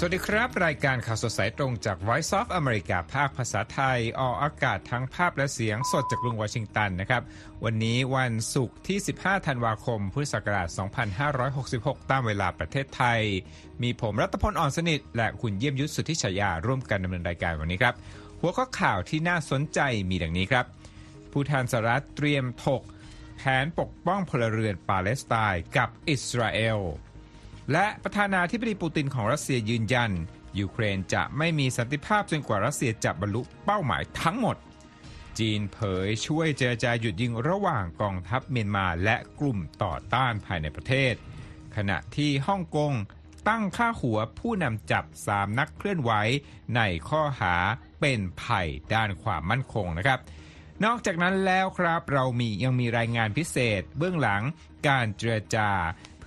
สวัสดีครับ รายการข่าวสดสายตรงจาก Voice of America ภาคภาษาไทย ออกอากาศทั้งภาพและเสียงสดจากกรุงวอชิงตันนะครับ วันนี้วันศุกร์ที่ 15 ธันวาคม พุทธศักราช 2566 ตามเวลาประเทศไทย มีผมรัตพลอ่อนสนิท และคุณเยี่ยมยุทธสุทธิชยา ร่วมกันดำเนินรายการวันนี้ครับ หัวข้อข่าวที่น่าสนใจมีดังนี้ครับ ผู้แทนสหรัฐเตรียมถก แผนปกป้องพลเรือนปาเลสไตน์กับอิสราเอล และประธานาธิบดีปูตินของรัสเซียยืนยัน ยูเครนจะไม่มีสันติภาพจนกว่ารัสเซียจะบรรลุเป้าหมายทั้งหมด จีนเผยช่วยเจรจาหยุดยิงระหว่างกองทัพเมียนมาและกลุ่มต่อต้านภายในประเทศ ขณะที่ฮ่องกงตั้งค่าหัวผู้นำจับสามนักเคลื่อนไหวในข้อหาเป็นภัยด้านความมั่นคงนะครับ นอกจากนั้นแล้วครับเรามียังมีรายงานพิเศษเบื้องหลังการเจรจา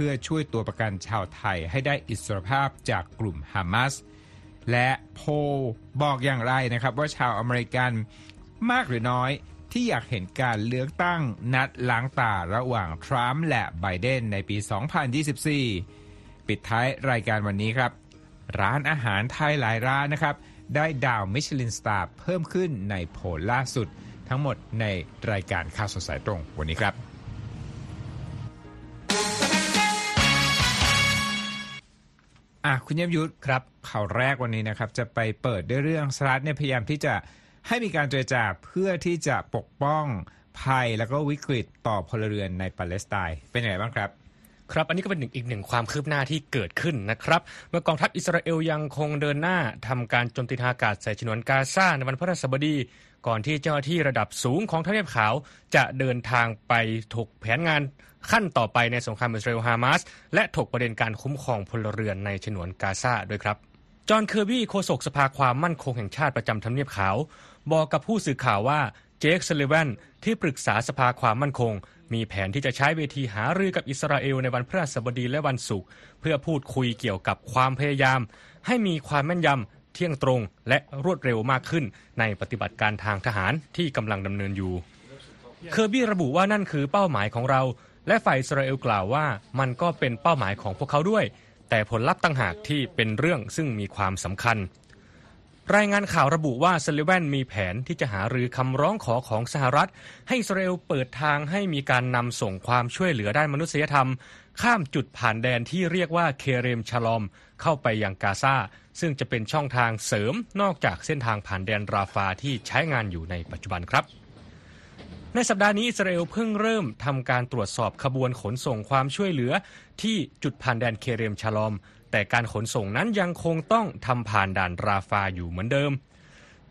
พื่อช่วยตัวประกันชาวไทยให้ได้อิสรภาพจากกลุ่มฮามาสและโพลบอกอย่างไรนะครับ ว่าชาวอเมริกันมากหรือน้อยที่อยากเห็นการเลือกตั้งนัดล้างตาระหว่างทรัมป์และไบเดนในปี 2024 ปิดท้ายรายการวันนี้ครับ ร้านอาหารไทยหลายร้านนะครับ ได้ดาวมิชลินสตาร์เพิ่มขึ้นในโผลล่าสุดทั้งหมดในรายการข่าวสดสายตรงวันนี้ครับ อะคุณเยี่ยมยุทธครับข่าวแรกวันนี้นะครับ จะไปเปิดด้วยเรื่องสหรัฐเนี่ยพยายามที่จะให้มีการเจรจาเพื่อที่จะปกป้องภัยแล้วก็วิกฤตต่อพลเรือนในปาเลสไตน์เป็นยังไงบ้างครับครับอันนี้ก็เป็นอีกหนึ่งความคืบหน้าที่เกิดขึ้นนะครับ เมื่อกองทัพอิสราเอลยังคงเดินหน้าทำการโจมตีทางอากาศใส่ฉนวนกาซาในวันพฤหัสบดี ก่อนที่เจ้าหน้าที่ระดับสูงของทำเนียบขาว จะเดินทางไปถกแผนงาน ขั้นต่อไปในสงครามอิสราเอลฮามาสและถกประเด็นการคุ้มครองพลเรือนในฉนวนกาซาด้วยครับจอห์นเคอร์บี้โฆษกสภาความมั่นคงแห่งชาติประจำทำเนียบขาว บอกกับผู้สื่อข่าวว่าเจคซัลลิแวนที่ปรึกษาสภาความมั่นคง มีแผนที่จะใช้เวทีหารือกับอิสราเอลในวันพฤหัสบดีและวันศุกร์เพื่อพูดคุยเกี่ยวกับความพยายาม ให้มีความแม่นยำเที่ยงตรงและรวดเร็วมากขึ้น ในปฏิบัติการทางทหารที่กำลังดำเนินอยู่ เคอร์บี้ระบุว่านั่นคือเป้าหมายของเรา และฝ่ายอิสราเอลกล่าวว่ามันก็เป็นเป้าหมายของพวกเขาด้วย แต่ผลลัพธ์ต่างหากที่เป็นเรื่องซึ่งมีความสำคัญ รายงานข่าวระบุว่าซัลลิแวนมีแผนที่จะหารือคำร้องขอของสหรัฐ ให้อิสราเอลเปิดทางให้มีการนำส่งความช่วยเหลือด้านมนุษยธรรม ข้ามจุดผ่านแดนที่เรียกว่าเคเรมชลอม เข้าไปยังกาซาซึ่งจะเป็นช่องทางเสริมนอกจากเส้นทางผ่านแดนราฟาที่ใช้งานอยู่ในปัจจุบันครับ ในสัปดาห์นี้อิสราเอลเพิ่งเริ่มทำการตรวจสอบขบวนขนส่งความช่วยเหลือ ที่จุดผ่านแดนเคเรมชาลอม แต่การขนส่งนั้นยังคงต้องทำผ่านด่านราฟาอยู่เหมือนเดิม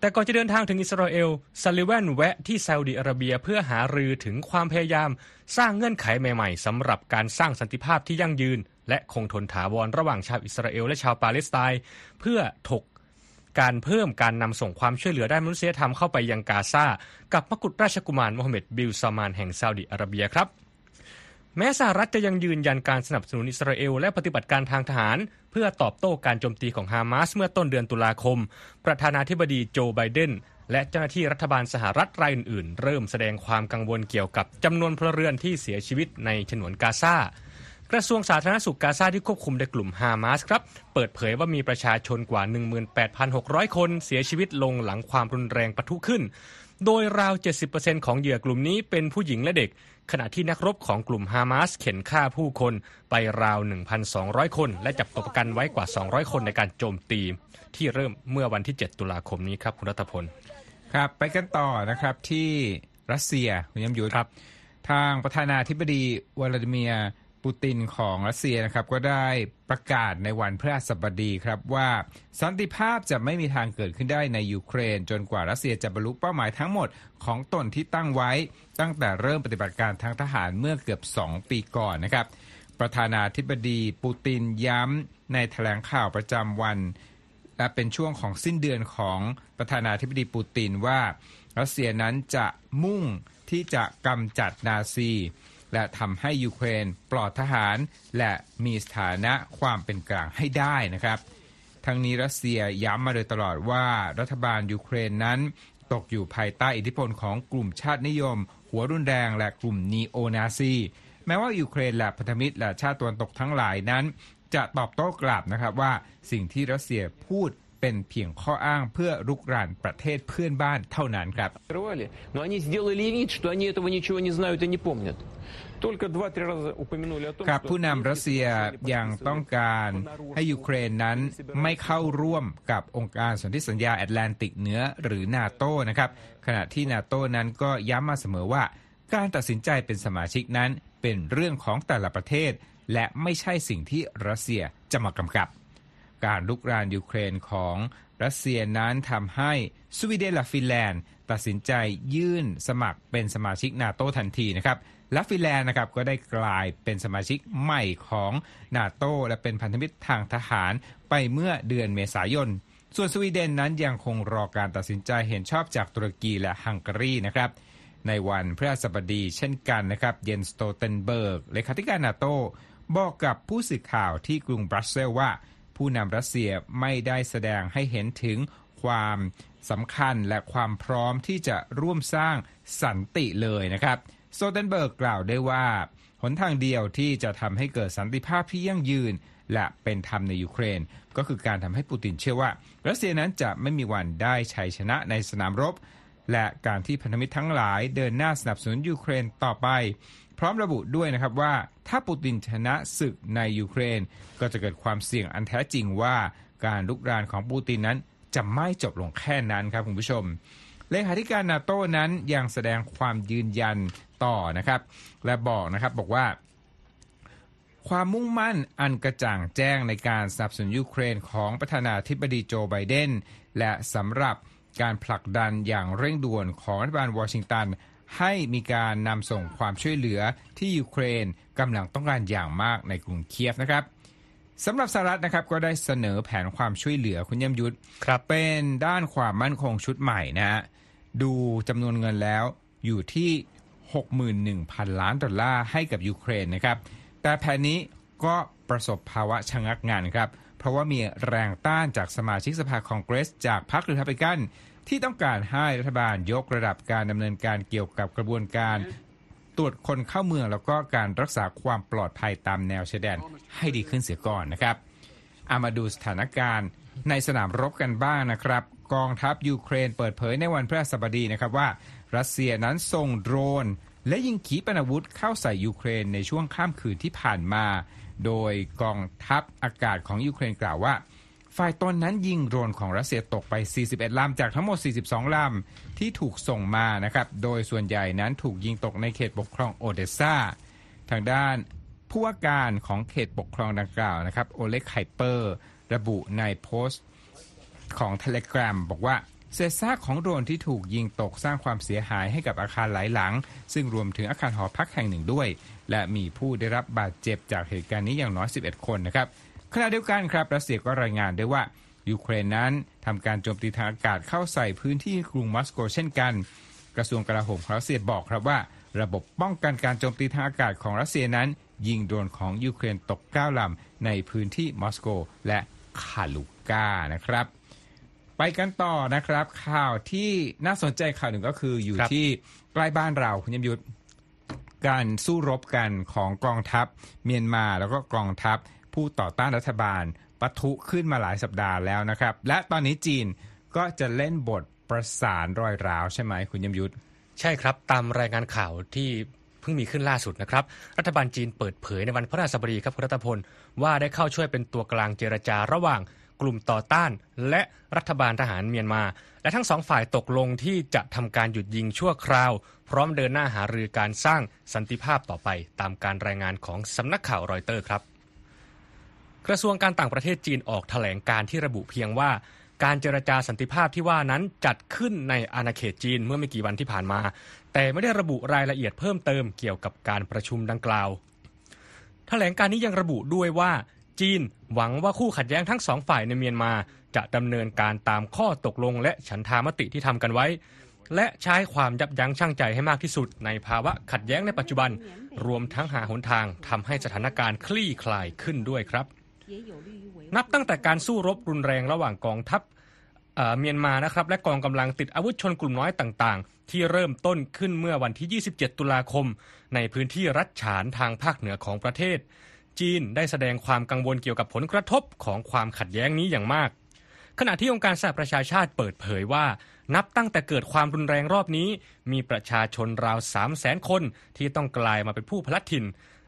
แต่ก่อนจะเดินทางถึงอิสราเอลซัลลิแวนแวะที่ซาอุดิอาระเบียเพื่อหารือถึงความพยายาม สร้างเงื่อนไขใหม่ๆสำหรับการสร้างสันติภาพที่ยั่งยืน และคงทนถาวรระหว่างชาวอิสราเอลและชาวปาเลสไตน์เพื่อถก การเพิ่มการนำส่งความช่วยเหลือด้านมนุษยธรรมเข้าไปยังกาซากับมกุฎราชกุมารโมฮัมเหม็ดบิลซามานแห่งซาอุดิอาระเบียครับแม้สหรัฐจะยังยืนยันการสนับสนุนอิสราเอลและปฏิบัติการทางทหาร เพื่อตอบโต้การโจมตีของฮามาสเมื่อต้นเดือนตุลาคม ประธานาธิบดีโจไบเดนและเจ้าหน้าที่รัฐบาลสหรัฐรายอื่นๆ เริ่มแสดงความกังวลเกี่ยวกับจำนวนพลเรือนที่เสียชีวิตในฉนวนกาซา กระทรวงสาธารณสุขกาซาที่ควบคุมโดยกลุ่มฮามาสครับ เปิดเผยว่ามีประชาชนกว่า 18,600 คนเสียชีวิตลงหลังความรุนแรงปะทุขึ้น โดยราว 70%ของเหยื่อกลุ่มนี้เป็นผู้หญิงและเด็ก ขณะที่นักรบของกลุ่มฮามาสเข็นฆ่าผู้คนไปราว 1,200 คน และจับตัวประกันไว้กว่า 200 คนในการโจมตี ที่เริ่มเมื่อวันที่ 7 ตุลาคมนี้ครับคุณรัตพลครับไปกันต่อนะครับที่รัสเซียคุณยมยุทธครับ ทางประธานาธิบดีวลาดิเมียร์ ปูตินของรัสเซียนะครับก็ได้ประกาศในวันพฤหัสบดีครับว่าสันติภาพจะไม่มีทางเกิดขึ้นได้ในยูเครน จนกว่ารัสเซียจะบรรลุเป้าหมายทั้งหมดของตนที่ตั้งไว้ ตั้งแต่เริ่มปฏิบัติการทางทหารเมื่อเกือบ 2 ปีก่อนนะครับ ประธานาธิบดีปูตินย้ำในแถลงข่าวประจำวัน และเป็นช่วงของสิ้นเดือนของประธานาธิบดีปูตินว่ารัสเซียนั้นจะมุ่งที่จะกำจัดนาซี และทำให้ยูเครนปลอดทหาร และมีสถานะความเป็นกลางให้ได้นะครับทั้งนี้รัสเซียย้ำมาโดยตลอดว่ารัฐบาลยูเครนนั้น ตกอยู่ภายใต้อิทธิพลของกลุ่มชาตินิยม หัวรุนแรงและกลุ่มนีโอนาซีแม้ว่ายูเครนและพันธมิตรและชาติตะวันตกทั้งหลายนั้น จะตอบโต้กลับนะครับว่าสิ่งที่รัสเซียพูด เป็นเพียงข้ออ้างเพื่อรุกรานประเทศเพื่อนบ้านเท่านั้นครับ กับผู้นำรัสเซียยังต้องการให้ยูเครนนั้นไม่เข้าร่วมกับองค์การสนธิสัญญาแอตแลนติกเหนือหรือนาโตนะครับขณะที่นาโตนั้นก็ย้ำมาเสมอว่า การตัดสินใจเป็นสมาชิกนั้นเป็นเรื่องของแต่ละประเทศ และไม่ใช่สิ่งที่รัสเซียจะมากำกับ การรุกรานยูเครนของรัสเซียนั้นทำให้สวีเดนและฟินแลนด์ ตัดสินใจยื่นสมัครเป็นสมาชิกนาโตทันทีนะครับและฟินแลนด์นะครับก็ได้กลายเป็นสมาชิกใหม่ของนาโตและเป็นพันธมิตรทางทหารไปเมื่อเดือนเมษายน ส่วนสวีเดนนั้นยังคงรอการตัดสินใจเห็นชอบจากตุรกีและฮังการีนะครับในวันพฤหัสบดีเช่นกันนะครับเยนส์ สโตลเทนเบิร์กเลขาธิการนาโตบอกกับผู้สื่อข่าวที่กรุงบรัสเซลว่า ผู้นำรัสเซียไม่ได้แสดงให้เห็นถึงความสำคัญและความพร้อมที่จะร่วมสร้างสันติเลยนะครับสโตลเทนเบิร์กกล่าวได้ว่า หนทางเดียวที่จะทำให้เกิดสันติภาพที่ยั่งยืน และเป็นธรรมในยูเครน ก็คือการทำให้ปูตินเชื่อว่า รัสเซียนั้นจะไม่มีวันได้ชัยชนะในสนามรบ และการที่พันธมิตรทั้งหลายเดินหน้าสนับสนุนยูเครนต่อไป พร้อมระบุด้วยนะครับว่า ถ้าปูตินชนะศึกในยูเครน ก็จะเกิดความเสี่ยงอันแท้จริงว่าการลุกรานของปูตินนั้นจะไม่จบลงแค่นั้นครับคุณผู้ชมเลขาธิการนาโต้นั้นยังแสดงความยืนยันต่อนะครับ และบอกนะครับบอกว่า ความมุ่งมั่นอันกระจ่างแจ้งในการสนับสนุนยูเครนของประธานาธิบดีโจไบเดน และสำหรับการผลักดันอย่างเร่งด่วนของรัฐบาลวอชิงตัน ให้มีการนำส่งความช่วยเหลือที่ยูเครนกำลังต้องการอย่างมากในกรุงเคียฟนะครับสำหรับสหรัฐนะครับก็ได้เสนอแผนความช่วยเหลือคุณยมยุทธครับเป็นด้านความมั่นคงชุดใหม่นะฮะดูจำนวนเงินแล้วอยู่ที่ 61,000 ล้านดอลลาร์ให้กับยูเครนนะครับ แต่แผนนี้ก็ประสบภาวะชะงักงานครับ เพราะว่ามีแรงต้านจากสมาชิกสภาคองเกรส จากพรรครีพับลิกัน ที่ต้องการให้รัฐบาลยกระดับการดำเนินการเกี่ยวกับกระบวนการตรวจคนเข้าเมืองแล้วก็การรักษาความปลอดภัยตามแนวชายแดนให้ดีขึ้นเสียก่อนนะครับอามาดูสถานการณ์ในสนามรบกันบ้างนะครับ กองทัพยูเครนเปิดเผยในวันพฤหัสบดีนะครับว่า รัสเซียนั้นส่งโดรน และยิงขีปนาวุธเข้าใส่ยูเครนในช่วงข้ามคืนที่ผ่านมา โดยกองทัพอากาศของยูเครนกล่าวว่า ฝ่ายตนนั้นยิงโดรนของรัสเซียตกไป 41 ลำ จากทั้งหมด 42 ลำ ที่ถูกส่งมานะครับ โดยส่วนใหญ่นั้นถูกยิงตกในเขตปกครองโอเดสซาทางด้านผู้ว่าการของเขตปกครองดังกล่าวนะครับ โอเล็ก คิเปอร์ ระบุในโพสต์ของ Telegram บอกว่าเศษซากของโดรนที่ถูกยิงตกสร้างความเสียหายให้กับอาคารหลายหลัง ซึ่งรวมถึงอาคารหอพักแห่งหนึ่งด้วย และมีผู้ได้รับบาดเจ็บจากเหตุการณ์นี้อย่างน้อย 11 คนนะครับ ขณะเดียวกันครับรัสเซียก็รายงานด้วยว่ายูเครนนั้นทำการโจมตีทางอากาศเข้าใส่พื้นที่กรุงมอสโกเช่นกัน กระทรวงกลาโหมของรัสเซียบอกครับว่า ระบบป้องกันการโจมตีทางอากาศของรัสเซียนั้น ยิงโดรนของยูเครนตก9ลำในพื้นที่มอสโกและคาลูกานะครับ ไปกันต่อนะครับ ข่าวที่น่าสนใจข่าวหนึ่งก็คืออยู่ครับที่ใกล้บ้านเราคุณยมยุทธการสู้รบกันของกองทัพเมียนมาแล้วก็กองทัพ ผู้ต่อต้านรัฐบาลปะทุขึ้นมาหลายสัปดาห์แล้วนะครับ และตอนนี้จีนก็จะเล่นบทประสานรอยร้าวใช่ไหมคุณยมยุทธใช่ครับ ตามรายงานข่าวที่เพิ่งมีขึ้นล่าสุดนะครับ รัฐบาลจีนเปิดเผยในวันพฤหัสบดีครับคุณรัตพล ว่าได้เข้าช่วยเป็นตัวกลางเจรจาระหว่างกลุ่มต่อต้านและรัฐบาลทหารเมียนมา และทั้งสองฝ่ายตกลงที่จะทำการหยุดยิงชั่วคราว พร้อมเดินหน้าหารือการสร้างสันติภาพต่อไปตามการรายงานของสำนักข่าวรอยเตอร์ครับ กระทรวงการต่างประเทศจีนออกแถลงการที่ระบุเพียงว่า การเจรจาสันติภาพที่ว่านั้นจัดขึ้นในอาณาเขตจีนเมื่อไม่กี่วันที่ผ่านมา แต่ไม่ได้ระบุรายละเอียดเพิ่มเติมเกี่ยวกับการประชุมดังกล่าวแถลงการนี้ยังระบุด้วยว่า จีนหวังว่าคู่ขัดแย้งทั้งสองฝ่ายในเมียนมา จะดำเนินการตามข้อตกลง และฉันทามติที่ทำกันไว้และใช้ความยับยั้งชั่งใจให้มากที่สุด ในภาวะขัดแย้งในปัจจุบัน รวมทั้งหาหนทางทำให้สถานการณ์คลี่คลายขึ้นด้วยครับ นับตั้งแต่การสู้รบรุนแรงระหว่างกองทัพเมียนมานะครับและกองกำลังติดอาวุธชนกลุ่มน้อยต่างๆ ที่เริ่มต้นขึ้นเมื่อวันที่ 27 ตุลาคม ในพื้นที่รัฐฉานทางภาคเหนือของประเทศ จีนได้แสดงความกังวลเกี่ยวกับผลกระทบของความขัดแย้งนี้อย่างมาก ขณะที่องค์การสหประชาชาติเปิดเผยว่า นับตั้งแต่เกิดความรุนแรงรอบนี้ มีประชาชนราว 3 0 0แสนคนที่ต้องกลายมาเป็นผู้พลัดถิ่น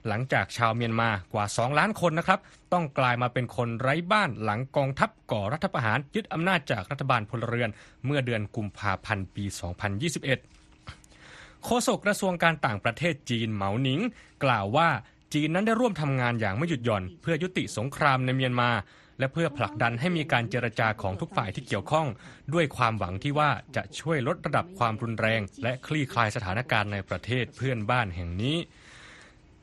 หลังจากชาวเมียนมากว่า 2 ล้านคนนะครับ ต้องกลายมาเป็นคนไร้บ้านหลังกองทัพก่อรัฐประหารยึดอำนาจจากรัฐบาลพลเรือน เมื่อเดือนกุมภาพันธ์ปี 2021 โฆษกกระทรวงการต่างประเทศจีนเหมาหนิง กล่าวว่าจีนนั้นได้ร่วมทำงานอย่างไม่หยุดหย่อน เพื่อยุติสงครามในเมียนมา และเพื่อผลักดันให้มีการเจรจาของทุกฝ่ายที่เกี่ยวข้อง ด้วยความหวังที่ว่าจะช่วยลดระดับความรุนแรง และคลี่คลายสถานการณ์ในประเทศเพื่อนบ้านแห่งนี้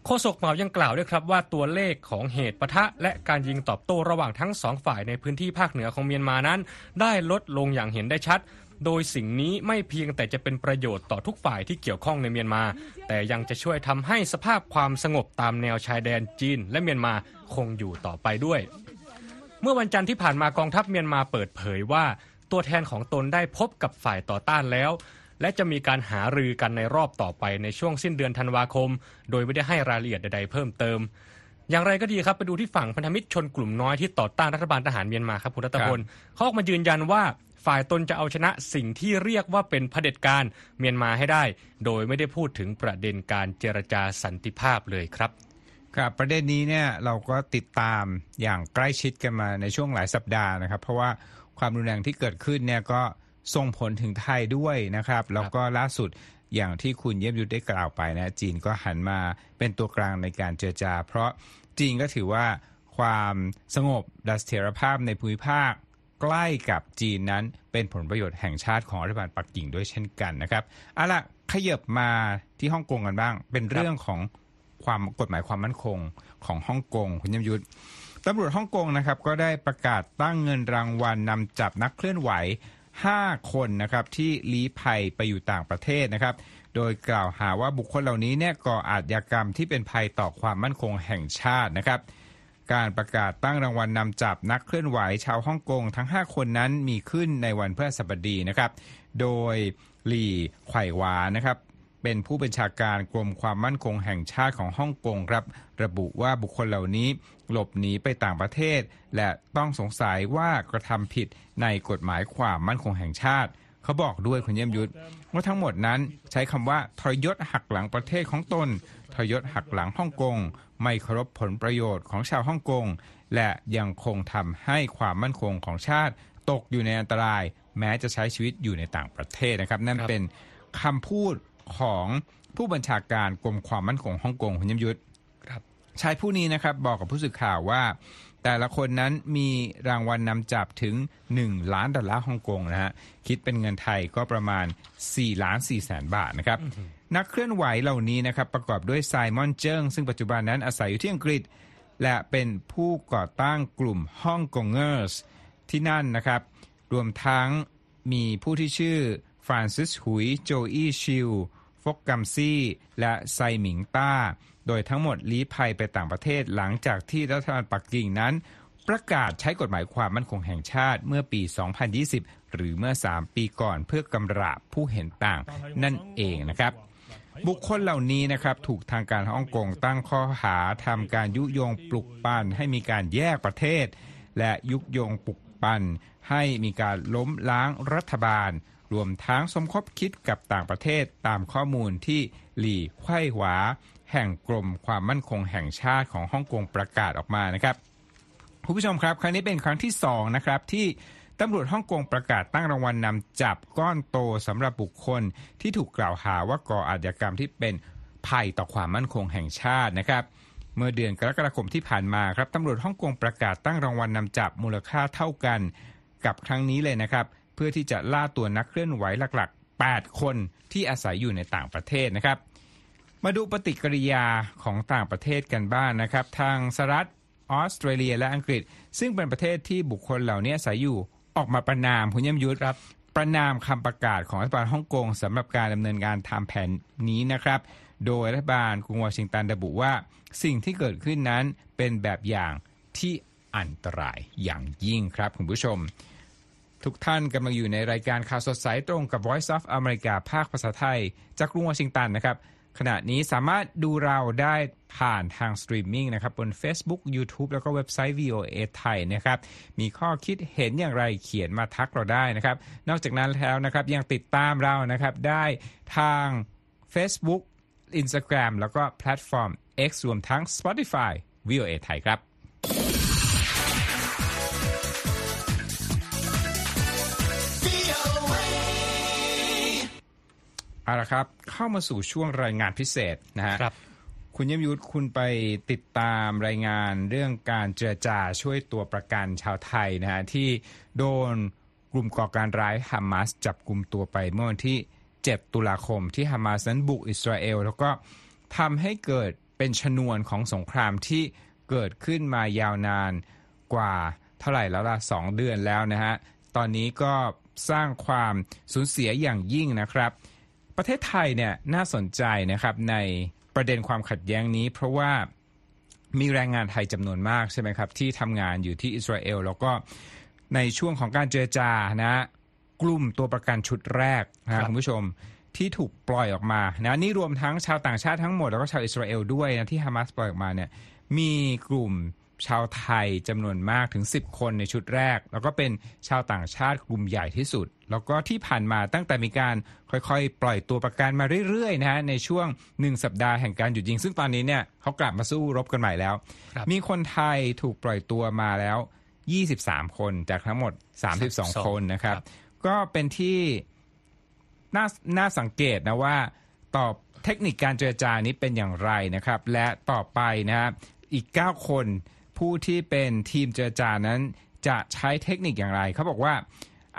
โฆษกเหมายังกล่าวด้วยครับว่าตัวเลขของเหตุปะทะ และการยิงตอบโต้ระหว่างทั้งสองฝ่ายในพื้นที่ภาคเหนือของเมียนมานั้น ได้ลดลงอย่างเห็นได้ชัด โดยสิ่งนี้ไม่เพียงแต่จะเป็นประโยชน์ต่อทุกฝ่ายที่เกี่ยวข้องในเมียนมา แต่ยังจะช่วยทำให้สภาพความสงบตามแนวชายแดนจีนและเมียนมาคงอยู่ต่อไปด้วย เมื่อวันจันทร์ที่ผ่านมากองทัพเมียนมาเปิดเผยว่า ตัวแทนของตนได้พบกับฝ่ายต่อต้านแล้ว และจะมีการหารือกันในรอบต่อไปในช่วงสิ้นเดือนธันวาคม โดยไม่ได้ให้รายละเอียดใดๆเพิ่มเติม อย่างไรก็ดีครับไปดูที่ฝั่งพันธมิตรชนกลุ่มน้อยที่ต่อต้านรัฐบาลทหารเมียนมาครับคุณรัตพลเขาออกมายืนยันว่าฝ่ายตนจะเอาชนะสิ่งที่เรียกว่าเป็นเผด็จการเมียนมาให้ได้ โดยไม่ได้พูดถึงประเด็นการเจรจาสันติภาพเลยครับครับประเด็นนี้เนี่ยเราก็ติดตามอย่างใกล้ชิดกันมาในช่วงหลายสัปดาห์นะครับ เพราะว่าความรุนแรงที่เกิดขึ้นเนี่ยก็ ส่งผลถึงไทยด้วยนะครับ แล้วก็ล่าสุดอย่างที่คุณเยี่ยมยุทธได้กล่าวไปนะ จีนก็หันมาเป็นตัวกลางในการเจรจา เพราะจีนก็ถือว่าความสงบและเสถียรภาพในภูมิภาคใกล้กับจีนนั้นเป็นผลประโยชน์แห่งชาติของรัฐบาลปักกิ่งด้วยเช่นกันนะครับเอาล่ะขยับมาที่ฮ่องกงกันบ้าง เป็นเรื่องของความกฎหมายความมั่นคงของฮ่องกงคุณยมยุทธตำรวจฮ่องกงนะครับก็ได้ประกาศตั้งเงินรางวัลนำจับนักเคลื่อนไหว 5 คนนะครับที่ลี้ภัยไปอยู่ต่างประเทศนะครับ โดยกล่าวหาว่าบุคคลเหล่านี้เนี่ยก่ออาชญากรรมที่เป็นภัยต่อความมั่นคงแห่งชาตินะครับ การประกาศตั้งรางวัลนำจับนักเคลื่อนไหวชาวฮ่องกงทั้ง 5 คนนั้นมีขึ้นในวันพฤหัสบดีนะครับ โดยหลี่ไขว่หวานะครับ เป็นผู้บัญชาการกรมความมั่นคงแห่งชาติของฮ่องกงครับ ระบุว่าบุคคลเหล่านี้หลบหนีไปต่างประเทศ และต้องสงสัยว่ากระทำผิดในกฎหมายความมั่นคงแห่งชาติ เขาบอกด้วยคุณเยี่ยมยุทธว่าทั้งหมดนั้นใช้คำว่าทรยศหักหลังประเทศของตนทรยศหักหลังฮ่องกงไม่เคารพผลประโยชน์ของชาวฮ่องกงและยังคงทำให้ความมั่นคงของชาติ ตกอยู่ในอันตราย แม้จะใช้ชีวิตอยู่ในต่างประเทศนะครับ นั่นเป็นคำพูด ของผู้บัญชาการกรมความมั่นคงฮ่องกงคุณยมยุทธครับชายผู้นี้นะครับบอกกับผู้สื่อข่าวว่า แต่ละคนนั้นมีรางวัลนนำจับถึง 1 ล้านดอลลาร์ฮ่องกงนะฮะคิดเป็นเงินไทยก็ประมาณ4ล้าน4แสนบาทนะครับนักเคลื่อนไหวเหล่านี้นะครับประกอบด้วยไซมอนเจิ้งซึ่งปัจจุบันนั้นอาศัยอยู่ที่อังกฤษ และเป็นผู้ก่อตั้งกลุ่มฮ่องกงเกอร์สที่นั่นนะครับ รวมทั้งมีผู้ที่ชื่อฟรานซิสหุยโจอี้ชิล ฟกกัมซี่ และไซหมิงต้า โดยทั้งหมดลี้ภัยไปต่างประเทศหลังจากที่รัฐบาลปักกิ่งนั้น ประกาศใช้กฎหมายความมั่นคงแห่งชาติเมื่อปี 2020 หรือเมื่อ 3 ปีก่อนเพื่อกำราบผู้เห็นต่างนั่นเองนะครับบุคคลเหล่านี้นะครับถูกทางการฮ่องกงตั้งข้อหาทำการยุยงปลุกปั่นให้มีการแยกประเทศ และยุยงปลุก ปั่นให้มีการล้มล้างรัฐบาล รวมทั้งสมคบคิดกับต่างประเทศตามข้อมูลที่หลี่ไขว้หวา แห่งกรมความมั่นคงแห่งชาติของฮ่องกงประกาศออกมานะครับคุณผู้ชมครับ ครั้งนี้เป็นครั้งที่สองนะครับที่ตำรวจฮ่องกงประกาศตั้งรางวัลนำจับก้อนโตสำหรับบุคคลที่ถูกกล่าวหาว่าก่ออาชญากรรมที่เป็นภัยต่อความมั่นคงแห่งชาตินะครับ เมื่อเดือนกรกฎาคมที่ผ่านมาครับตำรวจฮ่องกงประกาศตั้งรางวัลนำจับมูลค่าเท่ากันกับครั้งนี้เลยนะครับ เพื่อที่จะล่าตัวนักเคลื่อนไหวหลักๆ 8 คนที่อาศัยอยู่ในต่างประเทศนะครับ มาดูปฏิกิริยาของต่างประเทศกันบ้างนะครับ ทางสหรัฐออสเตรเลียและอังกฤษ ซึ่งเป็นประเทศที่บุคคลเหล่านี้อาศัยอยู่ออกมาประนามคุณยมยุทธครับประนามคำประกาศของรัฐบาลฮ่องกงสำหรับการดำเนินการทำแผนนี้นะครับ โดยรัฐบาลกรุงวอชิงตันระบุว่า สิ่งที่เกิดขึ้นนั้นเป็นแบบอย่างที่อันตรายอย่างยิ่งครับคุณผู้ชม ทุกท่านกำลังอยู่ในรายการข่าวสดสายตรงกับ Voice of America ภาคภาษาไทย จากกรุงวอชิงตันนะครับขณะนี้สามารถดูเราได้ผ่านทางสตรีมมิ่งนะครับบน Facebook YouTube แล้วก็เว็บไซต์ VOA ไทยนะครับมีข้อคิดเห็นอย่างไรเขียนมาทักเราได้นะครับ นอกจากนั้นแล้วนะครับยังติดตามเรานะครับได้ทาง Facebook Instagram แล้วก็แพลตฟอร์ม X รวมทั้ง Spotify VOA ไทยครับเอาละครับ เข้ามาสู่ช่วงรายงานพิเศษนะฮะครับคุณเยี่ยมยุทธคุณไปติดตามรายงานเรื่องการเจรจาช่วยตัวประกันชาวไทยนะฮะที่โดนกลุ่มก่อการร้ายฮามาสจับกลุ่มตัวไปเมื่อวันที่ 7 ตุลาคมที่ฮามาสนั้นบุกอิสราเอล แล้วก็ทำให้เกิดเป็นชนวนของสงครามที่เกิดขึ้นมายาวนานกว่าเท่าไหร่แล้วล่ะ 2 เดือนแล้วนะฮะ ตอนนี้ก็สร้างความสูญเสียอย่างยิ่งนะครับ ประเทศไทยเนี่ยน่าสนใจนะครับในประเด็นความขัดแย้งนี้ เพราะว่ามีแรงงานไทยจำนวนมากใช่ไหมครับที่ทำงานอยู่ที่อิสราเอลแล้วก็ในช่วงของการเจรจานะ กลุ่มตัวประกันชุดแรกนะคุณผู้ชมที่ถูกปล่อยออกมานะนี่รวมทั้งชาวต่างชาติทั้งหมดแล้วก็ชาวอิสราเอลด้วยนะที่ฮามาสปล่อยออกมาเนี่ยมีกลุ่มชาวไทยจำนวนมากถึง 10 คนในชุดแรก แล้วก็เป็นชาวต่างชาติกลุ่มใหญ่ที่สุด แล้วก็ที่ผ่านมาตั้งแต่มีการค่อยๆ ปล่อยตัวประกันมาเรื่อยๆนะฮะในช่วง 1 สัปดาห์แห่งการหยุดยิง ซึ่งตอนนี้เนี่ยเขากลับมาสู้รบกันใหม่แล้วครับมีคนไทยถูกปล่อยตัวมาแล้ว 23 คนจากทั้งหมด 32 คนนะครับ ก็เป็นที่น่าน่าสังเกตนะว่าตอบเทคนิคการเจรจานี้เป็นอย่างไรนะครับ และต่อไปนะครับอีก 9 คนผู้ที่เป็นทีมเจรจานั้น จะใช้เทคนิคอย่างไร เขาบอกว่า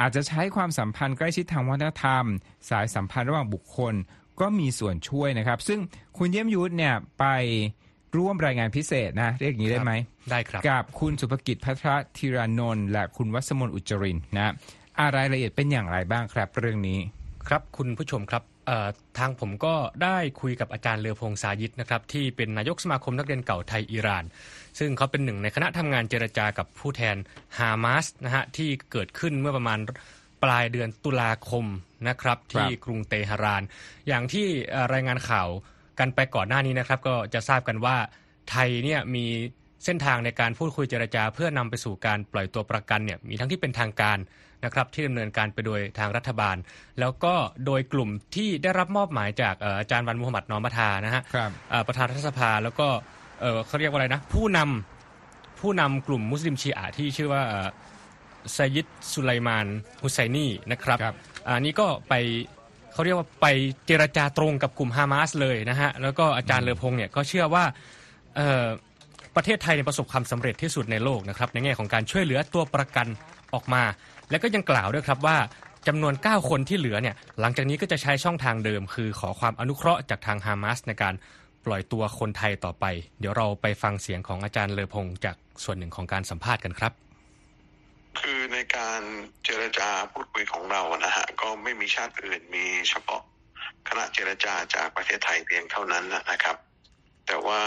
อาจจะใช้ความสัมพันธ์ใกล้ชิดทางวัฒนธรรม สายสัมพันธ์ระหว่างบุคคลก็มีส่วนช่วยนะครับ ซึ่งคุณเยี่ยมยุทธเนี่ยไปร่วมรายงานพิเศษนะ เรียกอย่างนี้ได้ไหม ได้ครับ กับคุณสุภกิจพัทรธีรานนท์และคุณวัสมนอุจจรินทร์นะ อะไรรายละเอียดเป็นอย่างไรบ้างครับ เรื่องนี้ครับคุณผู้ชมครับเอ่อทางผมก็ได้คุยกับอาจารย์เลือพงษ์สายิตนะครับที่เป็นนายกสมาคมนักเรียนเก่าไทยอิหร่าน ซึ่งเขาเป็นหนึ่งในคณะทำงานเจรจากับผู้แทนฮามาสนะฮะที่เกิดขึ้นเมื่อประมาณปลายเดือนตุลาคมนะครับที่กรุงเตหะราน อย่างที่เอ่อรายงานข่าวกันไปก่อนหน้านี้นะครับก็จะทราบกันว่าไทยเนี่ยมีเส้นทางในการพูดคุยเจรจา เพื่อนำไปสู่การปล่อยตัวประกันเนี่ยมีทั้งที่เป็นทางการ นะครับที่ดำเนินการไปโดยทางรัฐบาล แล้วก็โดยกลุ่มที่ได้รับมอบหมายจากเอ่ออาจารย์วันมุฮัมมัดนอมบัทานะฮะครับเอ่อประธานรัฐสภาแล้วก็เอ่อเขาเรียกว่าอะไรนะผู้นำผู้นำกลุ่มมุสลิมชีอะห์ที่ชื่อว่าเอ่อไซยิดสุไลมานฮุไซนีนะครับครับอันนี้ก็ไปเขาเรียกว่าไปเจรจาตรงกับกลุ่มฮามาสเลยนะฮะแล้วก็อาจารย์เลอพงษ์เนี่ยก็เชื่อว่าเอ่อประเทศไทยเนี่ยประสบความสำเร็จที่สุดในโลกนะครับในแง่ของการช่วยเหลือตัวประกันออกมา และก็ยังกล่าวด้วยครับว่าจำนวน 9 คนที่เหลือเนี่ยหลังจากนี้ก็จะใช้ช่องทางเดิม คือขอความอนุเคราะห์จากทางฮามาสในการปล่อยตัวคนไทยต่อไป เดี๋ยวเราไปฟังเสียงของอาจารย์เลอพงจากส่วนหนึ่งของการสัมภาษณ์กันครับ คือในการเจรจาพูดคุยของเรานะฮะก็ไม่มีชาติอื่นมีเฉพาะคณะเจรจาจากประเทศไทยเพียงเท่านั้นนะครับ แต่ว่า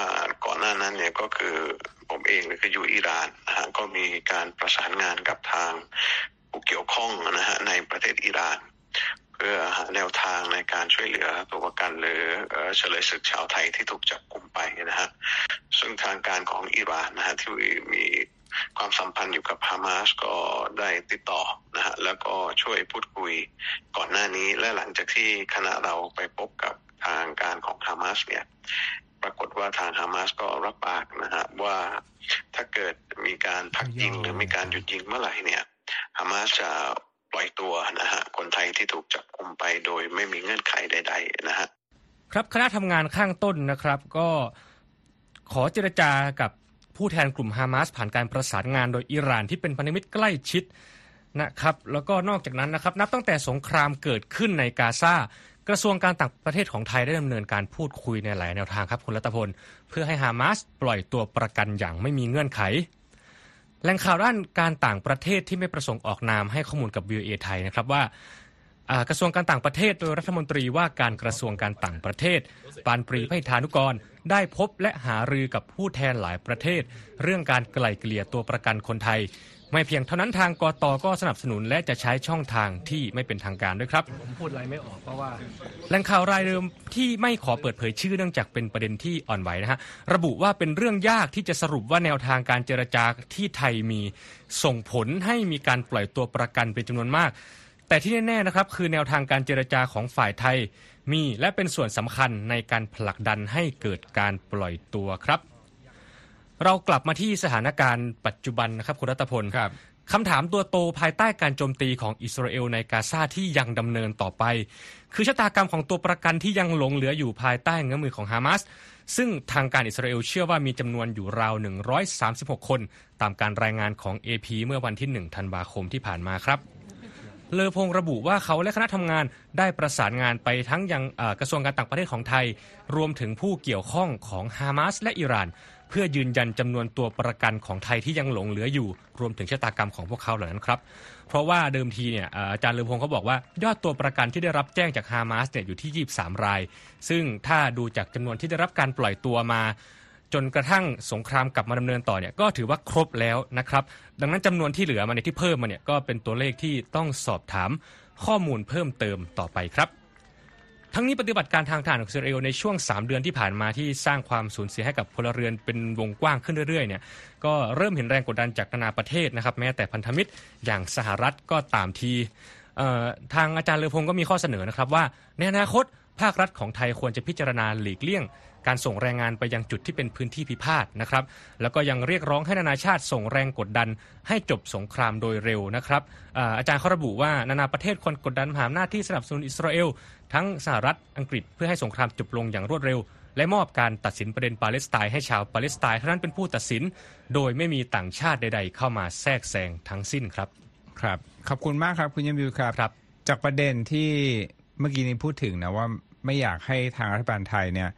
ก่อนหน้านั้นเนี่ยก็คือผมเองเนี่ยก็อยู่อิหร่านนะฮะก็มีการประสานงานกับทาง เกี่ยวข้องนะฮะในประเทศอิหร่าน เพื่อหาแนวทางในการช่วยเหลือตัวประกันหรือเอ่อเฉลยศึกชาวไทยที่ถูกจับกลุ่มไปนะฮะซึ่งทางการของอิหร่านนะฮะที่มีความสัมพันธ์อยู่กับฮามาสก็ได้ติดต่อนะฮะแล้วก็ช่วยพูดคุยก่อนหน้านี้และหลังจากที่คณะเราไปพบกับทางการของฮามาสเนี่ยปรากฏว่าทางฮามาสก็รับปากนะฮะว่าถ้าเกิดมีการพักยิงหรือมีการหยุดยิงเมื่อไหร่เนี่ย ฮามาสจะปล่อยตัวนะฮะคนไทยที่ถูกจับกุมไปโดยไม่มีเงื่อนไขใด ๆ นะฮะครับคณะทำงานข้างต้นนะครับ ก็ขอเจรจากับผู้แทนกลุ่มฮามาสผ่านการประสานงานโดยอิหร่านที่เป็นพันธมิตรใกล้ชิดนะครับ แล้วก็นอกจากนั้นนะครับ นับตั้งแต่สงครามเกิดขึ้นในกาซากระทรวงการต่างประเทศของไทยได้ดำเนินการพูดคุยในหลายแนวทางครับคุณรัตพล เพื่อให้ฮามาสปล่อยตัวประกันอย่างไม่มีเงื่อนไข แหล่งข่าวด้านการต่างประเทศที่ไม่ประสงค์ออกนามให้ข้อมูลกับ VOA ไทยนะครับว่ากระทรวงการต่างประเทศโดยรัฐมนตรีว่าการกระทรวงการต่างประเทศ ปานปรีไพธานุกร ได้พบและหารือกับผู้แทนหลายประเทศ เรื่องการไกล่เกลี่ยตัวประกันคนไทย ไม่เพียงเท่านั้นทางกตก็สนับสนุนและจะใช้ช่องทางที่ไม่เป็นทางการด้วยครับผมพูดอะไรไม่ออกเพราะว่าแหล่งข่าวรายเดิมที่ไม่ขอเปิดเผยชื่อเนื่องจากเป็นประเด็นที่อ่อนไหวนะฮะระบุว่าเป็นเรื่องยากที่จะสรุปว่าแนวทางการเจรจาที่ไทยมีส่งผลให้มีการปล่อยตัวประกันเป็นจำนวนมาก แต่ที่แน่ๆนะครับคือแนวทางการเจรจาของฝ่ายไทยมีและเป็นส่วนสำคัญในการผลักดันให้เกิดการปล่อยตัวครับ เรากลับมาที่สถานการณ์ปัจจุบันนะครับคุณรัตพลครับคำถามตัวโตภายใต้การโจมตีของอิสราเอลในกาซาที่ยังดำเนินต่อไป คือชะตากรรมของตัวประกันที่ยังหลงเหลืออยู่ภายใต้เงื้อมือของฮามาสซึ่งทางการอิสราเอลเชื่อว่ามีจำนวนอยู่ราว 136 คน ตามการรายงานของ AP เมื่อวันที่ 1 ธันวาคมที่ผ่านมาครับเลอพงระบุว่าเขาและคณะทำงานได้ประสานงานไปทั้งยังเอ่อกระทรวงการต่างประเทศของไทย รวมถึงผู้เกี่ยวข้องของฮามาสและอิหร่าน เพื่อยืนยันจำนวนตัวประกันของไทยที่ยังหลงเหลืออยู่ รวมถึงชะตากรรมของพวกเขาเหล่านั้นครับ เพราะว่าเดิมทีเนี่ยอาจารย์เลอพงศ์เขาบอกว่ายอดตัวประกันที่ได้รับแจ้งจากฮามาสเนี่ยอยู่ที่ 23 ราย ซึ่งถ้าดูจากจำนวนที่ได้รับการปล่อยตัวมาจนกระทั่งสงครามกลับมาดำเนินต่อเนี่ยก็ถือว่าครบแล้วนะครับ ดังนั้นจำนวนที่เหลือมาเนี่ยที่เพิ่มมาเนี่ยก็เป็นตัวเลขที่ต้องสอบถามข้อมูลเพิ่มเติมต่อไปครับ ทั้งนี้ปฏิบัติการทางทหารของอิสราเอลในช่วง 3 เดือนที่ผ่านมาที่สร้างความสูญเสียให้กับพลเรือนเป็นวงกว้างขึ้นเรื่อยๆเนี่ยก็เริ่มเห็นแรงกดดันจากนานาประเทศนะครับแม้แต่พันธมิตรอย่างสหรัฐก็ตามทีทางอาจารย์เลอพงศ์ก็มีข้อเสนอนะครับว่าในอนาคต ภาครัฐของไทยควรจะพิจารณาหลีกเลี่ยง การส่งแรงงานไปยังจุดที่เป็นพื้นที่พิพาทนะครับ แล้วก็ยังเรียกร้องให้นานาชาติส่งแรงกดดัน ให้จบสงครามโดยเร็วนะครับอาอาจารย์เขาระบุว่านานาประเทศควรกดดันมหาอำนาจที่สนับสนุนอิสราเอลทั้งสหรัฐอังกฤษเพื่อให้สงครามจบลงอย่างรวดเร็วและมอบการตัดสินประเด็นปาเลสไตน์ให้ชาวปาเลสไตน์เท่านั้นเป็นผู้ตัดสิน โดยไม่มีต่างชาติใด ๆ เข้ามาแทรกแซงทั้งสิ้นครับ ครับ ขอบคุณมากครับคุณยมิวครับครับจากประเด็นที่ เมื่อกี้นี้พูดถึงนะว่าไม่อยากให้ทางรัฐบาลไทยเนี่ย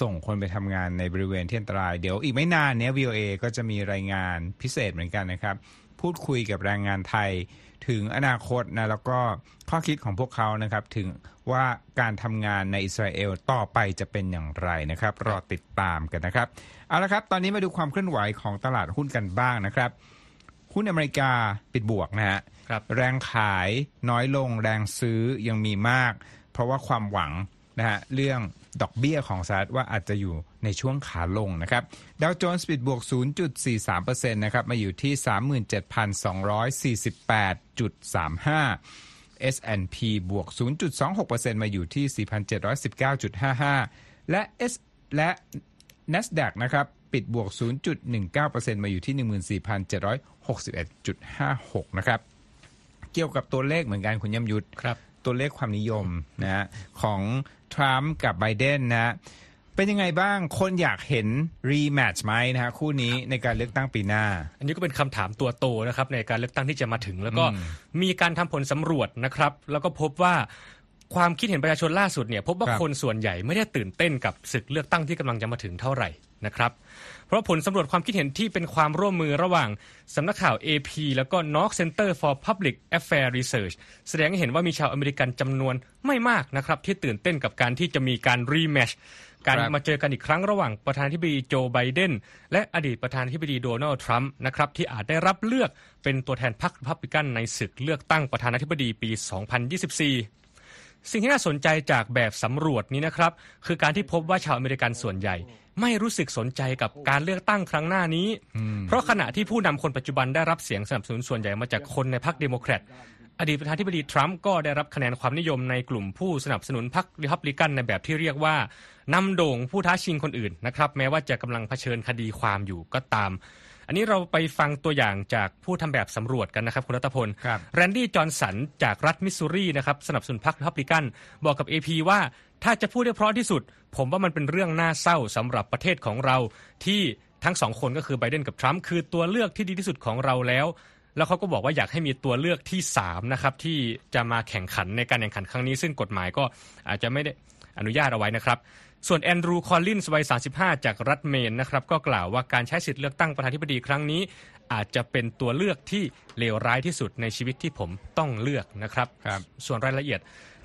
ส่งคนไปทำงานในบริเวณที่อันตราย เดี๋ยวอีกไม่นานเนี้ย VOA ก็จะมีรายงานพิเศษเหมือนกันนะครับ พูดคุยกับแรงงานไทยถึงอนาคตนะแล้วก็ข้อคิดของพวกเขานะครับ ถึงว่าการทำงานในอิสราเอลต่อไปจะเป็นอย่างไรนะครับ รอติดตามกันนะครับ เอาละครับ ตอนนี้มาดูความเคลื่อนไหวของตลาดหุ้นกันบ้างนะครับ หุ้นอเมริกาปิดบวกนะฮะ รแรงขายน้อยลงแรงซื้อยังมีมาก เพราะว่าความหวังนะฮะเรื่องดอกเบี้ยของสหรัฐว่าอาจจะอยู่ในช่วงขาลงนะครับดาวโจนส์ปิดบวก 0.43%นะครับมาอยู่ที่ 37,248.35 S&P บวก 0.26%มาอยู่ที่ 4,719.55 และ S และ NASDAQ นะครับปิดบวก 0.19%มาอยู่ที่ 14,761.56 นะครับ เกี่ยวกับตัวเลขเหมือนกันคุณยมยุทธครับ ตัวเลขความนิยมนะฮะของทรัมป์กับไบเดนนะฮะเป็นยังไงบ้างคนอยากเห็นรีแมตช์ไหมนะฮะคู่นี้ในการเลือกตั้งปีหน้า อันนี้ก็เป็นคำถามตัวโตนะครับในการเลือกตั้งที่จะมาถึง แล้วก็อืมมีการทำผลสำรวจนะครับ แล้วก็พบว่า ความคิดเห็นประชาชนล่าสุดเนี่ยพบว่าครับคนส่วนใหญ่ไม่ได้ตื่นเต้นกับศึกเลือกตั้งที่กำลังจะมาถึงเท่าไหร่นะครับ เพราะผลสำรวจความคิดเห็นที่เป็นความร่วมมือระหว่างสำนักข่าว AP แล้วก็ Knox Center for Public Affairs Research แสดงให้เห็นว่ามีชาวอเมริกันจำนวนไม่มากนะครับที่ตื่นเต้นกับการที่จะมีการรีแมชการครับมาเจอกันอีกครั้งระหว่างประธานาธิบดีโจไบเดนและอดีตประธานาธิบดีโดนัลด์ทรัมป์นะครับที่อาจได้รับเลือกเป็นตัวแทนพรรครีพับลิกันในศึกเลือกตั้งประธานาธิบดีปี 2024 สิ่งที่น่าสนใจจากแบบสำรวจนี้นะครับ คือการที่พบว่าชาวอเมริกันส่วนใหญ่ ไม่รู้สึกสนใจกับการเลือกตั้งครั้งหน้านี้ เพราะขณะที่ผู้นำคนปัจจุบันได้รับเสียงสนับสนุนส่วนใหญ่มาจากคนในพรรคเดโมแครตอดีตประธานาธิบดีทรัมป์ก็ได้รับคะแนนความนิยมในกลุ่มผู้สนับสนุนพรรครีพับลิกันในแบบที่เรียกว่านำโด่งผู้ท้าชิงคนอื่นนะครับแม้ว่าจะกำลังเผชิญคดีความอยู่ก็ตาม อันนี้เราไปฟังตัวอย่างจากผู้ทำแบบสำรวจกันนะครับคุณรัตพลครับแรนดี้จอห์นสันจากรัฐมิสซูรีนะครับสนับสนุนพรรครีพับลิกันบอกกับ AP ว่าถ้าจะพูดได้เพราะที่สุด ผมว่ามันเป็นเรื่องน่าเศร้าสำหรับประเทศของเราที่ทั้งสองคนก็คือไบเดนกับทรัมป์คือตัวเลือกที่ดีที่สุดของเราแล้ว แล้วเขาก็บอกว่าอยากให้มีตัวเลือกที่3นะครับที่จะมาแข่งขันในการแข่งขันครั้งนี้ ซึ่งกฎหมายก็อาจจะไม่ได้อนุญาตเอาไว้นะครับ ส่วนแอนดรูคอลลินส์วัย 35 จากรัฐเมนนะครับก็กล่าวว่าการใช้สิทธิ์เลือกตั้งประธานาธิบดีครั้งนี้ อาจจะเป็นตัวเลือกที่เลวร้ายที่สุดในชีวิตที่ผมต้องเลือกนะครับครับส่วนรายละเอียด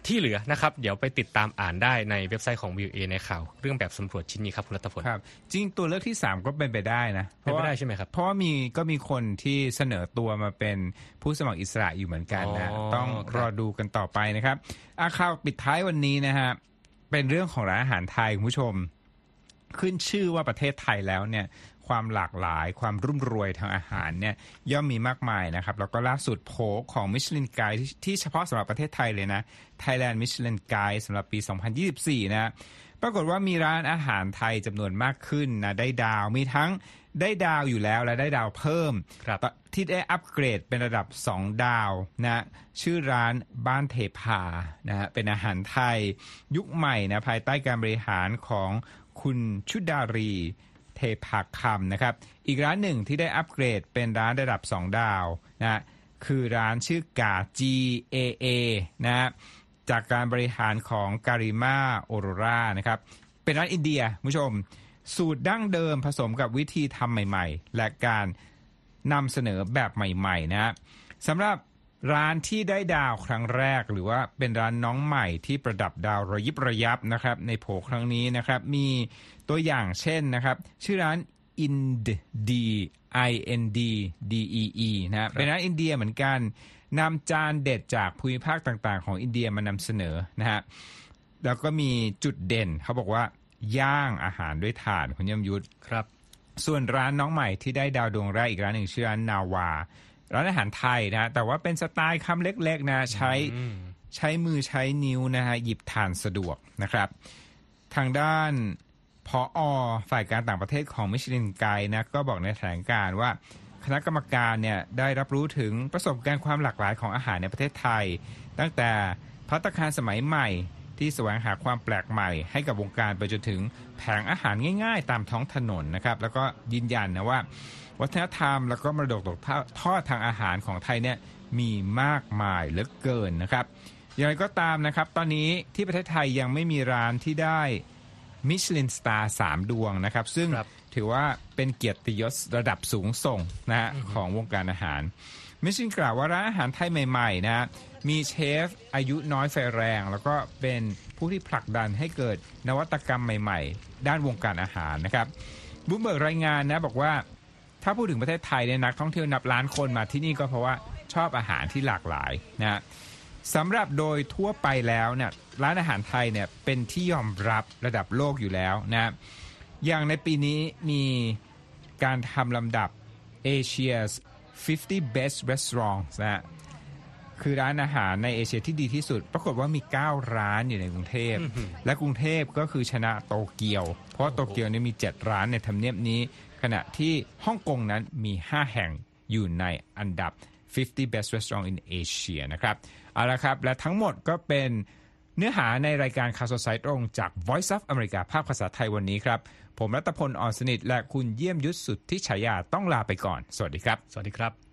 ที่เหลือนะครับ เดี๋ยวไปติดตามอ่านได้ในเว็บไซต์ของ VOA ในข่าว เรื่องแบบสำรวจชิ้นนี้ครับคุณรัตพลครับ จริงตัวเลือกที่ 3 ก็เป็นไปได้นะเป็นไปได้ใช่ไหมครับ เพราะว่ามีก็มีคนที่เสนอตัวมาเป็นผู้สมัครอิสระอยู่เหมือนกันนะอ๋อต้องครับรอดูกันต่อไปนะครับอาข่าวปิดท้ายวันนี้นะฮะ เป็นเรื่องของร้านอาหารไทยคุณผู้ชม ขึ้นชื่อว่าประเทศไทยแล้วเนี่ย ความหลากหลาย ความรุ่มรวยทางอาหารเนี่ยย่อมมีมากมายนะครับ แล้วก็ล่าสุดโผของมิชลินไกด์ที่เฉพาะสำหรับประเทศไทยเลยนะ Thailand Michelin Guide สำหรับปี 2024 นะ ปรากฏว่ามีร้านอาหารไทยจำนวนมากขึ้นนะได้ดาวมีทั้งได้ดาวอยู่แล้วและได้ดาวเพิ่มครับที่ได้อัปเกรดเป็นระดับ 2 ดาวนะชื่อร้านบ้านเทพานะฮะเป็นอาหารไทยยุคใหม่นะภายใต้การบริหารของคุณชุดารี เทพาคำนะครับ อีกร้านหนึ่งที่ได้อัปเกรดเป็นร้านระดับ 2 ดาวนะคือร้านชื่อกา G A A นะฮะจากการบริหารของการิมาโอโรรานะครับ เป็นร้านอินเดียผู้ชม สูตรดั้งเดิมผสมกับวิธีทำใหม่ ๆ และการนำเสนอแบบใหม่ ๆ นะฮะสำหรับ ร้านที่ได้ดาวครั้งแรก หรือว่าเป็นร้านน้องใหม่ที่ประดับดาวระยิบระยับนะครับ ในโผครั้งนี้นะครับ มีตัวอย่างเช่นนะครับ ชื่อร้าน Ind D I N D D E E นะฮะเป็นร้านอินเดียเหมือนกันนำจานเด็ดจากภูมิภาคต่างๆ ของอินเดียมานำเสนอนะฮะแล้วก็มีจุดเด่นเขาบอกว่าย่างอาหารด้วยถ่านคุณยมยุทธครับ ส่วนร้านน้องใหม่ที่ได้ดาวดวงแรกอีกร้านหนึ่งชื่อร้านนาวา ร้านอาหารไทยนะฮะแต่ว่าเป็นสไตล์คำเล็กๆนะใช้ใช้มือใช้นิ้วนะฮะหยิบทานสะดวกนะครับ ทางด้านพออฝ่ายการต่างประเทศของมิชลินไกด์นะก็บอกในแถลงการณ์ว่าคณะกรรมการเนี่ยได้รับรู้ถึงประสบการณ์ความหลากหลายของอาหารในประเทศไทย ตั้งแต่พัตตาคารสมัยใหม่ที่แสวงหาความแปลกใหม่ให้กับวงการไปจนถึงแผงอาหารง่าย ๆ ตามท้องถนนนะครับ แล้วก็ยืนยันนะว่า วัฒนธรรม แล้วก็มรดกตกทอดทางอาหารของไทยเนี่ยมีมากมายเหลือเกินนะครับอย่างไรก็ตามนะครับ ตอนนี้ที่ประเทศไทยยังไม่มีร้านที่ได้มิชลินสตาร์สามดวงนะครับ ซึ่งครับถือว่าเป็นเกียรติยศระดับสูงส่งนะฮะของวงการอาหาร มิชลินกล่าวว่าร้านอาหารไทยใหม่ๆนะฮะมีเชฟอายุน้อยไฟแรง แล้วก็เป็นผู้ที่ผลักดันให้เกิดนวัตกรรมใหม่ ๆ ด้านวงการอาหารนะครับบุมเบิร์กรายงานนะบอกว่า ถ้าพูดถึงประเทศไทยเนี่ยนักท่องเที่ยวนับล้านคนมาที่นี่ก็เพราะว่าชอบอาหารที่หลากหลายนะฮะสำหรับโดยทั่วไปแล้วเนี่ยร้านอาหารไทยเนี่ยเป็นที่ยอมรับระดับโลกอยู่แล้วนะอย่างในปีนี้มีการทำลำดับ Asia's 50 Best Restaurants นะคือร้านอาหารในเอเชียที่ดีที่สุด ปรากฏว่ามี 9 ร้านอยู่ในกรุงเทพ และกรุงเทพก็คือชนะโตเกียว เพราะโตเกียวเนี่ยมี 7 ร้านในทำเนียบนี้ ขณะที่ฮ่องกงนั้นมี 5 แห่งอยู่ในอันดับ 50 best restaurant in Asia นะครับเอาละครับ และทั้งหมดก็เป็นเนื้อหาในรายการข่าวสดสายตรงจาก Voice of America ภาคภาษาไทยวันนี้ครับ ผมรัตพลอ่อนสนิท และคุณเยี่ยมยุทธสุดที่ฉายาต้องลาไปก่อน สวัสดีครับ สวัสดีครับ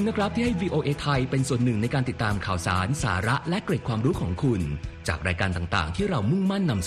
คุณนะครับที่ให้ VOA ไทยเป็นส่วนหนึ่งในการติดตามข่าวสาร สาระและเกร็ดความรู้ของคุณ จากรายการต่างๆ ที่เรามุ่งมั่นนำเส